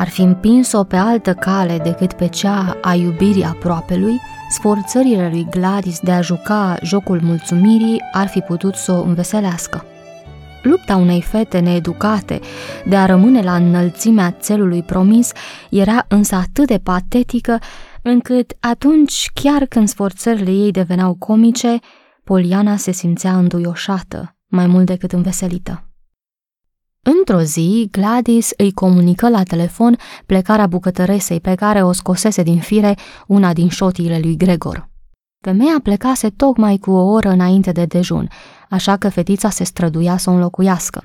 ar fi împins-o pe altă cale decât pe cea a iubirii aproapelui, sforțările lui Gladys de a juca jocul mulțumirii ar fi putut să o înveselească. Lupta unei fete needucate de a rămâne la înălțimea țelului promis era însă atât de patetică încât atunci, chiar când sforțările ei deveneau comice, Poliana se simțea înduioșată, mai mult decât înveselită. Într-o zi, Gladys îi comunică la telefon plecarea bucătăresei pe care o scosese din fire una din șotiile lui Gregor. Femeia plecase tocmai cu o oră înainte de dejun, așa că fetița se străduia să o înlocuiască.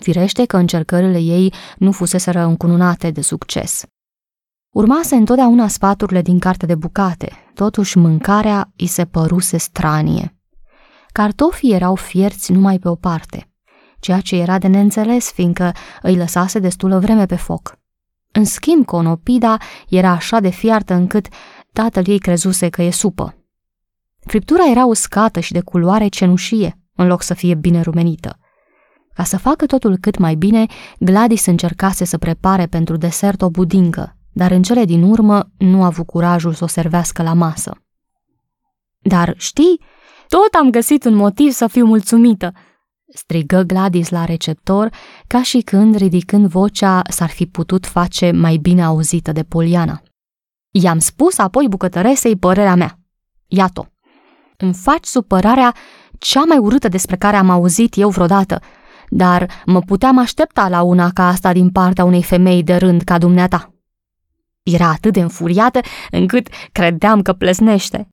Firește că încercările ei nu fuseseră încununate de succes. Urmase întotdeauna sfaturile din carte de bucate, totuși mâncarea îi se păruse stranie. Cartofii erau fierți numai pe o parte – ceea ce era de neînțeles, fiindcă îi lăsase destulă vreme pe foc. În schimb, conopida era așa de fiartă încât tatăl ei crezuse că e supă. Friptura era uscată și de culoare cenușie, în loc să fie bine rumenită. Ca să facă totul cât mai bine, Gladys încercase să prepare pentru desert o budincă, dar în cele din urmă nu a avut curajul să o servească la masă. Dar știi, tot am găsit un motiv să fiu mulțumită, strigă Gladys la receptor, ca și când, ridicând vocea, s-ar fi putut face mai bine auzită de Poliana. I-am spus apoi bucătăresei părerea mea. Iată, îmi faci supărarea cea mai urâtă despre care am auzit eu vreodată, dar mă puteam aștepta la una ca asta din partea unei femei de rând ca dumneata. Era atât de înfuriată încât credeam că plesnește.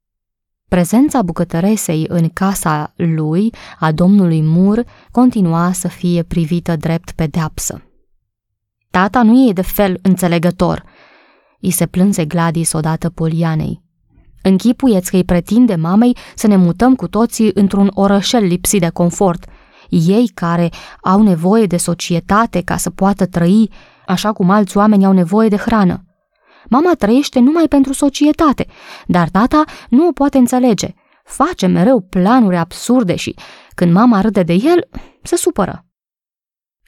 Prezența bucătăresei în casa lui, a domnului Mur, continua să fie privită drept pedeapsă. Tata nu e de fel înțelegător, îi se plânse Gladys odată Polianei. Închipuieți că îi pretinde mamei să ne mutăm cu toții într-un orășel lipsit de confort. Ei care au nevoie de societate ca să poată trăi, așa cum alți oameni au nevoie de hrană. Mama trăiește numai pentru societate, dar tata nu o poate înțelege. Face mereu planuri absurde și, când mama râde de el, se supără.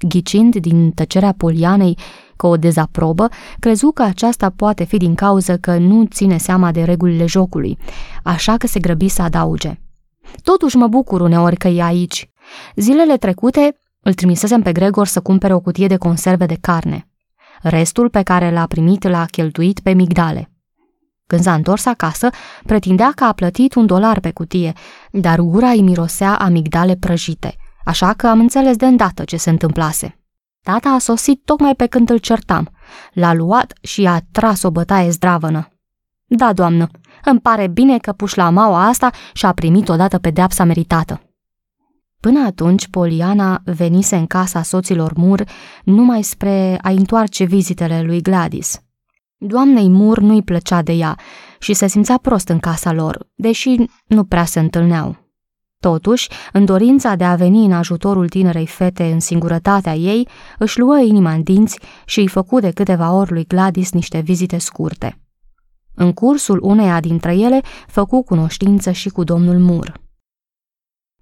Ghicind din tăcerea Polianei că o dezaprobă, crezu că aceasta poate fi din cauză că nu ține seama de regulile jocului, așa că se grăbi să adauge. Totuși mă bucur uneori că e aici. Zilele trecute îl trimisesem pe Gregor să cumpere o cutie de conserve de carne. Restul pe care l-a primit l-a cheltuit pe migdale. Când s-a întors acasă, pretindea că a plătit un dolar pe cutie, dar gura îi mirosea amigdale prăjite, așa că am înțeles de îndată ce se întâmplase. Tata a sosit tocmai pe când îl certam. L-a luat și a tras o bătaie zdravănă. Da, doamnă, îmi pare bine că maua asta și-a primit odată pedeapsa meritată. Până atunci, Poliana venise în casa soților Mur numai spre a întoarce vizitele lui Gladys. Doamnei Mur nu-i plăcea de ea și se simțea prost în casa lor, deși nu prea se întâlneau. Totuși, în dorința de a veni în ajutorul tinerei fete în singurătatea ei, își luă inima în dinți și îi făcu de câteva ori lui Gladys niște vizite scurte. În cursul uneia dintre ele, făcu cunoștință și cu domnul Mur.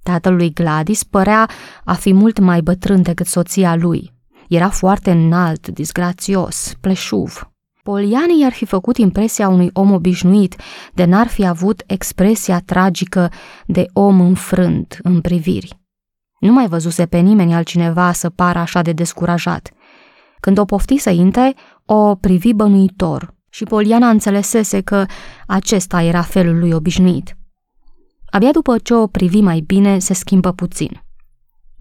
Tatăl lui Gladys părea a fi mult mai bătrân decât soția lui. Era foarte înalt, disgrațios, pleșuv. Polianii ar fi făcut impresia unui om obișnuit, de n-ar fi avut expresia tragică de om înfrânt în priviri. Nu mai văzuse pe nimeni altcineva să pară așa de descurajat. Când o pofti să intre, o privi bănuitor și Poliana înțelesese că acesta era felul lui obișnuit. Abia după ce o privi mai bine, se schimbă puțin.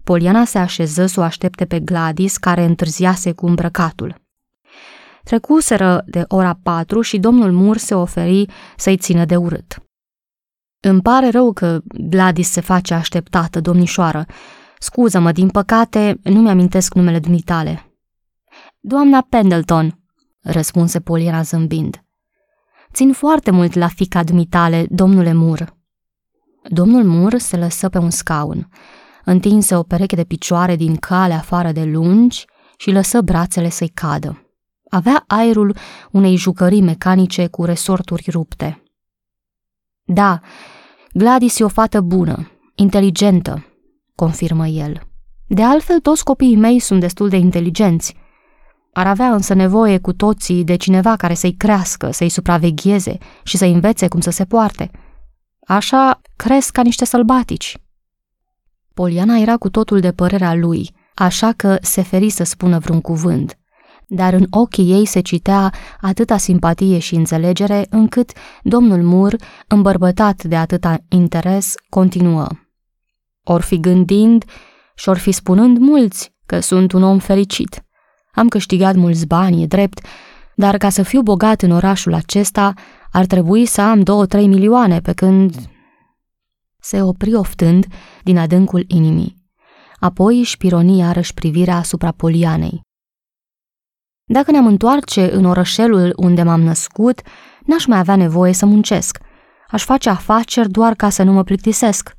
Poliana se așeză să o aștepte pe Gladys, care întârziase cu îmbrăcatul. Trecuseră de ora patru și domnul Mur se oferi să-i țină de urât. Îmi pare rău că Gladys se face așteptată, domnișoară. Scuză-mă, din păcate, nu mi-amintesc numele dumitale. Doamna Pendleton, răspunse Poliana zâmbind. Țin foarte mult la fica dumitale, domnule Mur. Domnul Mur se lăsă pe un scaun, întinse o pereche de picioare din cale afară de lungi și lăsă brațele să-i cadă. Avea aerul unei jucării mecanice cu resorturi rupte. Da, Gladys e o fată bună, inteligentă, confirmă el. De altfel, toți copiii mei sunt destul de inteligenți. Ar avea însă nevoie cu toții de cineva care să-i crească, să-i supravegheze și să-i învețe cum să se poarte. Așa cresc ca niște sălbatici. Poliana era cu totul de părerea lui, așa că se feri să spună vreun cuvânt. Dar în ochii ei se citea atâta simpatie și înțelegere, încât domnul Mur, îmbărbătat de atâta interes, continuă. Or fi gândind și or fi spunând mulți că sunt un om fericit. Am câștigat mulți bani, e drept, dar ca să fiu bogat în orașul acesta, ar trebui să am două-trei milioane, pe când... Se opri oftând din adâncul inimii. Apoi își pironi iarăși privirea asupra Polianei. Dacă ne-am întoarce în orășelul unde m-am născut, n-aș mai avea nevoie să muncesc. Aș face afaceri doar ca să nu mă plictisesc.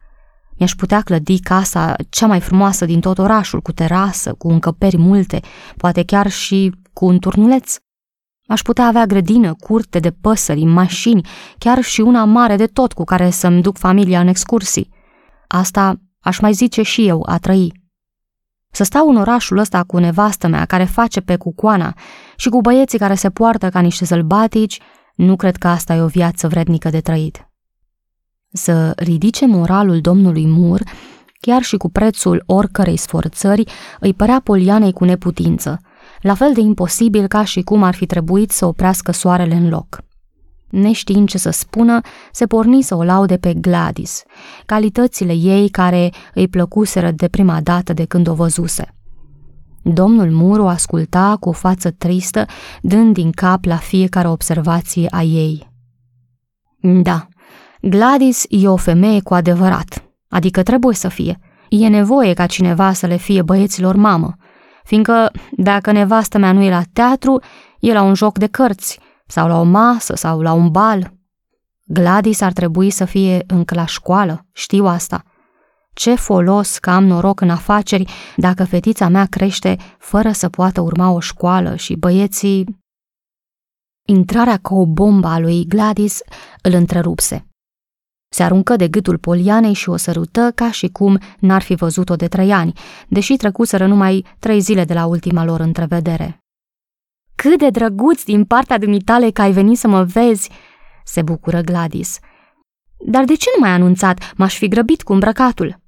Mi-aș putea clădi casa cea mai frumoasă din tot orașul, cu terasă, cu încăperi multe, poate chiar și cu un turnuleț. Aș putea avea grădină, curte de păsări, mașini, chiar și una mare de tot cu care să-mi duc familia în excursii. Asta aș mai zice și eu, a trăi. Să stau în orașul ăsta cu nevastă mea care face pe cucoana și cu băieții care se poartă ca niște sălbatici, nu cred că asta e o viață vrednică de trăit. Să ridice moralul domnului Mur, chiar și cu prețul oricărei sforțări, îi părea Polianei cu neputință, la fel de imposibil ca și cum ar fi trebuit să oprească soarele în loc. Neștiind ce să spună, se porni să o laude pe Gladys, calitățile ei care îi plăcuseră de prima dată de când o văzuse. Domnul Muru asculta cu o față tristă, dând din cap la fiecare observație a ei. Da, Gladys e o femeie cu adevărat, adică trebuie să fie. E nevoie ca cineva să le fie băieților mamă, fiindcă dacă nevastă mea nu e la teatru, e la un joc de cărți, sau la o masă, sau la un bal. Gladys ar trebui să fie încă la școală, știu asta. Ce folos că am noroc în afaceri dacă fetița mea crește fără să poată urma o școală și băieții... Intrarea ca o bombă a lui Gladys îl întrerupse. Se aruncă de gâtul Polianei și o sărută ca și cum n-ar fi văzut-o de trei ani, deși trecuseră numai trei zile de la ultima lor întrevedere. Cât de drăguț din partea dumitale că ai venit să mă vezi!" se bucură Gladys. Dar de ce nu m-ai anunțat? M-aș fi grăbit cu îmbrăcatul."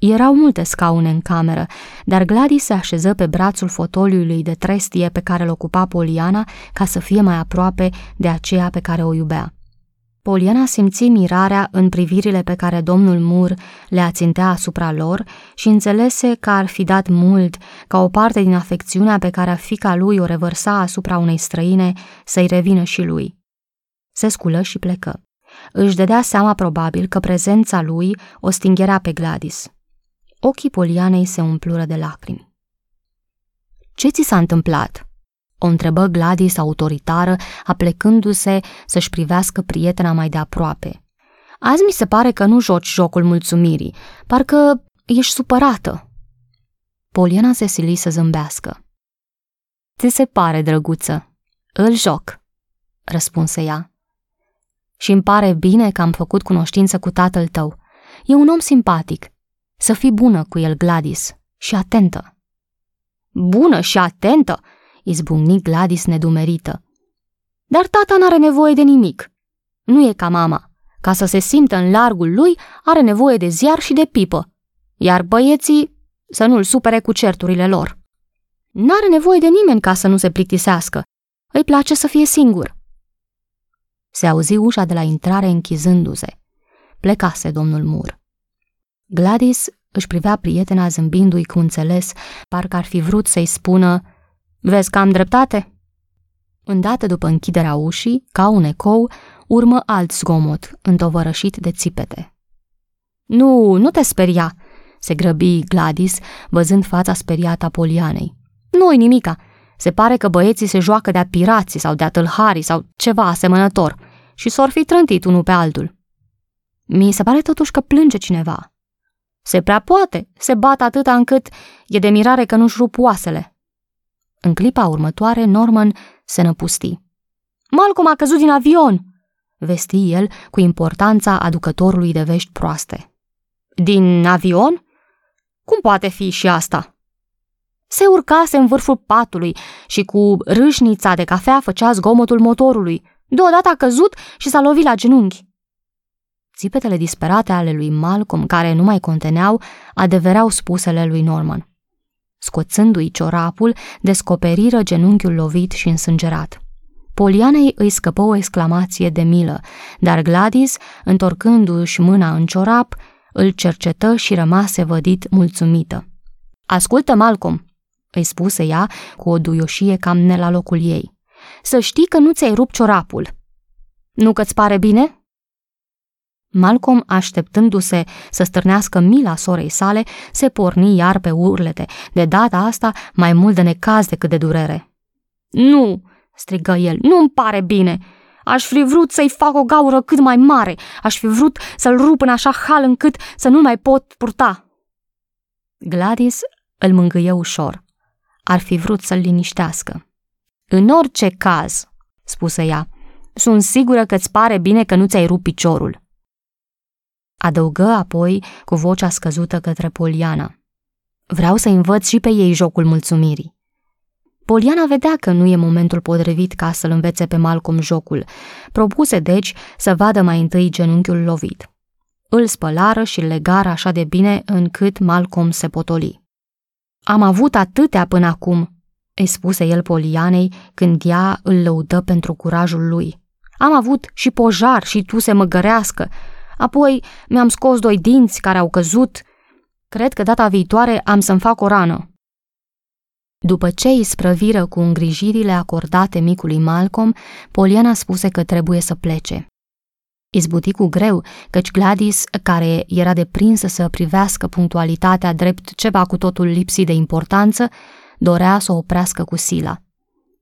Erau multe scaune în cameră, dar Gladys se așeză pe brațul fotoliului de trestie pe care îl ocupa Poliana ca să fie mai aproape de aceea pe care o iubea. Poliana simți mirarea în privirile pe care domnul Mur le ațintea asupra lor și înțelese că ar fi dat mult ca o parte din afecțiunea pe care fica lui o revărsa asupra unei străine să-i revină și lui. Se sculă și plecă. Își dădea seama probabil că prezența lui o stingerea pe Gladys. Ochii Polianei se umplură de lacrimi. Ce ți s-a întâmplat?" O întrebă Gladys autoritară, aplecându-se să-și privească prietena mai de aproape. Azi mi se pare că nu joci jocul mulțumirii, parcă ești supărată. Poliana se sili să zâmbească. Ți se pare, drăguță? Îl joc, răspunse ea. Și îmi pare bine că am făcut cunoștință cu tatăl tău. E un om simpatic. Să fii bună cu el, Gladys, și atentă. Bună și atentă? Izbucni Gladys nedumerită. Dar tata n-are nevoie de nimic. Nu e ca mama. Ca să se simtă în largul lui, are nevoie de ziar și de pipă. Iar băieții să nu-l supere cu certurile lor. N-are nevoie de nimeni ca să nu se plictisească. Îi place să fie singur. Se auzi ușa de la intrare închizându-se. Plecase domnul Mur. Gladys își privea prietena zâmbindu-i cu înțeles, parcă ar fi vrut să-i spună Vezi că am dreptate? Îndată după închiderea ușii, ca un ecou, urmă alt zgomot, întovărășit de țipete. Nu, nu te speria, se grăbi Gladys, văzând fața speriată a Polianei. Nu-i nimica, Se pare că băieții se joacă de-a pirații sau de-a tâlharii sau ceva asemănător și s-or fi trântit unul pe altul. Mi se pare totuși că plânge cineva. Se prea poate, se bat atâta încât e de mirare că nu-și rup oasele. În clipa următoare, Norman se năpusti. Malcolm a căzut din avion, vesti el cu importanța aducătorului de vești proaste. Din avion? Cum poate fi și asta? Se urcase în vârful patului și cu râșnița de cafea făcea zgomotul motorului. Deodată a căzut și s-a lovit la genunchi. Țipetele disperate ale lui Malcolm, care nu mai conteneau, adevereau spusele lui Norman. Scoțându-i ciorapul, descoperiră genunchiul lovit și însângerat. Polianei îi scăpă o exclamație de milă, dar Gladys, întorcându-și mâna în ciorap, îl cercetă și rămase vădit mulțumită. Ascultă, Malcolm, îi spuse ea cu o duioșie cam ne la locul ei. Să știi că nu ți-ai rupt ciorapul. Nu că-ți pare bine? Malcolm, așteptându-se să stârnească mila sorei sale, se porni iar pe urlete, de data asta mai mult de necaz decât de durere. Nu, strigă el, nu-mi pare bine. Aș fi vrut să-i fac o gaură cât mai mare, aș fi vrut să-l rup în așa hal încât să nu mai pot purta. Gladys îl mângâie ușor. Ar fi vrut să-l liniștească. În orice caz, spuse ea, sunt sigură că-ți pare bine că nu ți-ai rupt piciorul. Adăugă apoi cu vocea scăzută către Poliana. Vreau să învăț și pe ei jocul mulțumirii. Poliana vedea că nu e momentul potrivit ca să-l învețe pe Malcolm jocul. Propuse, deci, să vadă mai întâi genunchiul lovit. Îl spălară și legară așa de bine încât Malcolm se potoli. Am avut atâtea până acum, îi spuse el Polianei când ea îl lăudă pentru curajul lui. Am avut și pojar și tu se măgărească. Apoi mi-am scos doi dinți care au căzut. Cred că data viitoare am să-mi fac o rană. După ce îi sprăviră cu îngrijirile acordate micului Malcolm, Poliana spuse că trebuie să plece. Izbuti cu greu, căci Gladys, care era deprinsă să privească punctualitatea drept ceva cu totul lipsit de importanță, dorea să o oprească cu sila.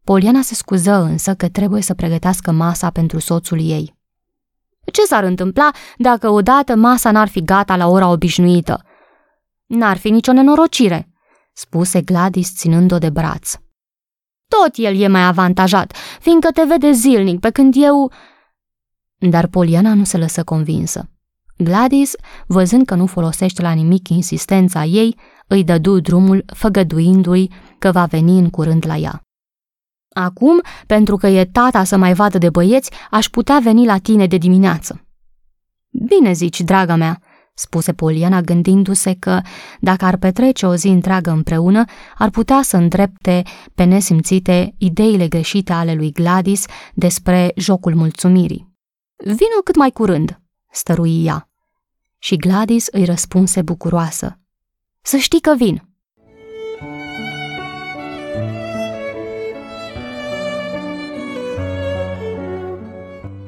Poliana se scuză însă că trebuie să pregătească masa pentru soțul ei. Ce s-ar întâmpla dacă odată masa n-ar fi gata la ora obișnuită? N-ar fi nicio nenorocire, spuse Gladys ținând-o de braț. Tot el e mai avantajat, fiindcă te vede zilnic, pe când eu... Dar Poliana nu se lăsă convinsă. Gladys, văzând că nu folosește la nimic insistența ei, îi dădu drumul, făgăduindu-i că va veni în curând la ea. Acum, pentru că e tata să mai vadă de băieți, aș putea veni la tine de dimineață. Bine zici, draga mea, spuse Poliana gândindu-se că, dacă ar petrece o zi întreagă împreună, ar putea să îndrepte pe nesimțite ideile greșite ale lui Gladys despre jocul mulțumirii. Vino cât mai curând, stărui ea. Și Gladys îi răspunse bucuroasă. Să știi că vin.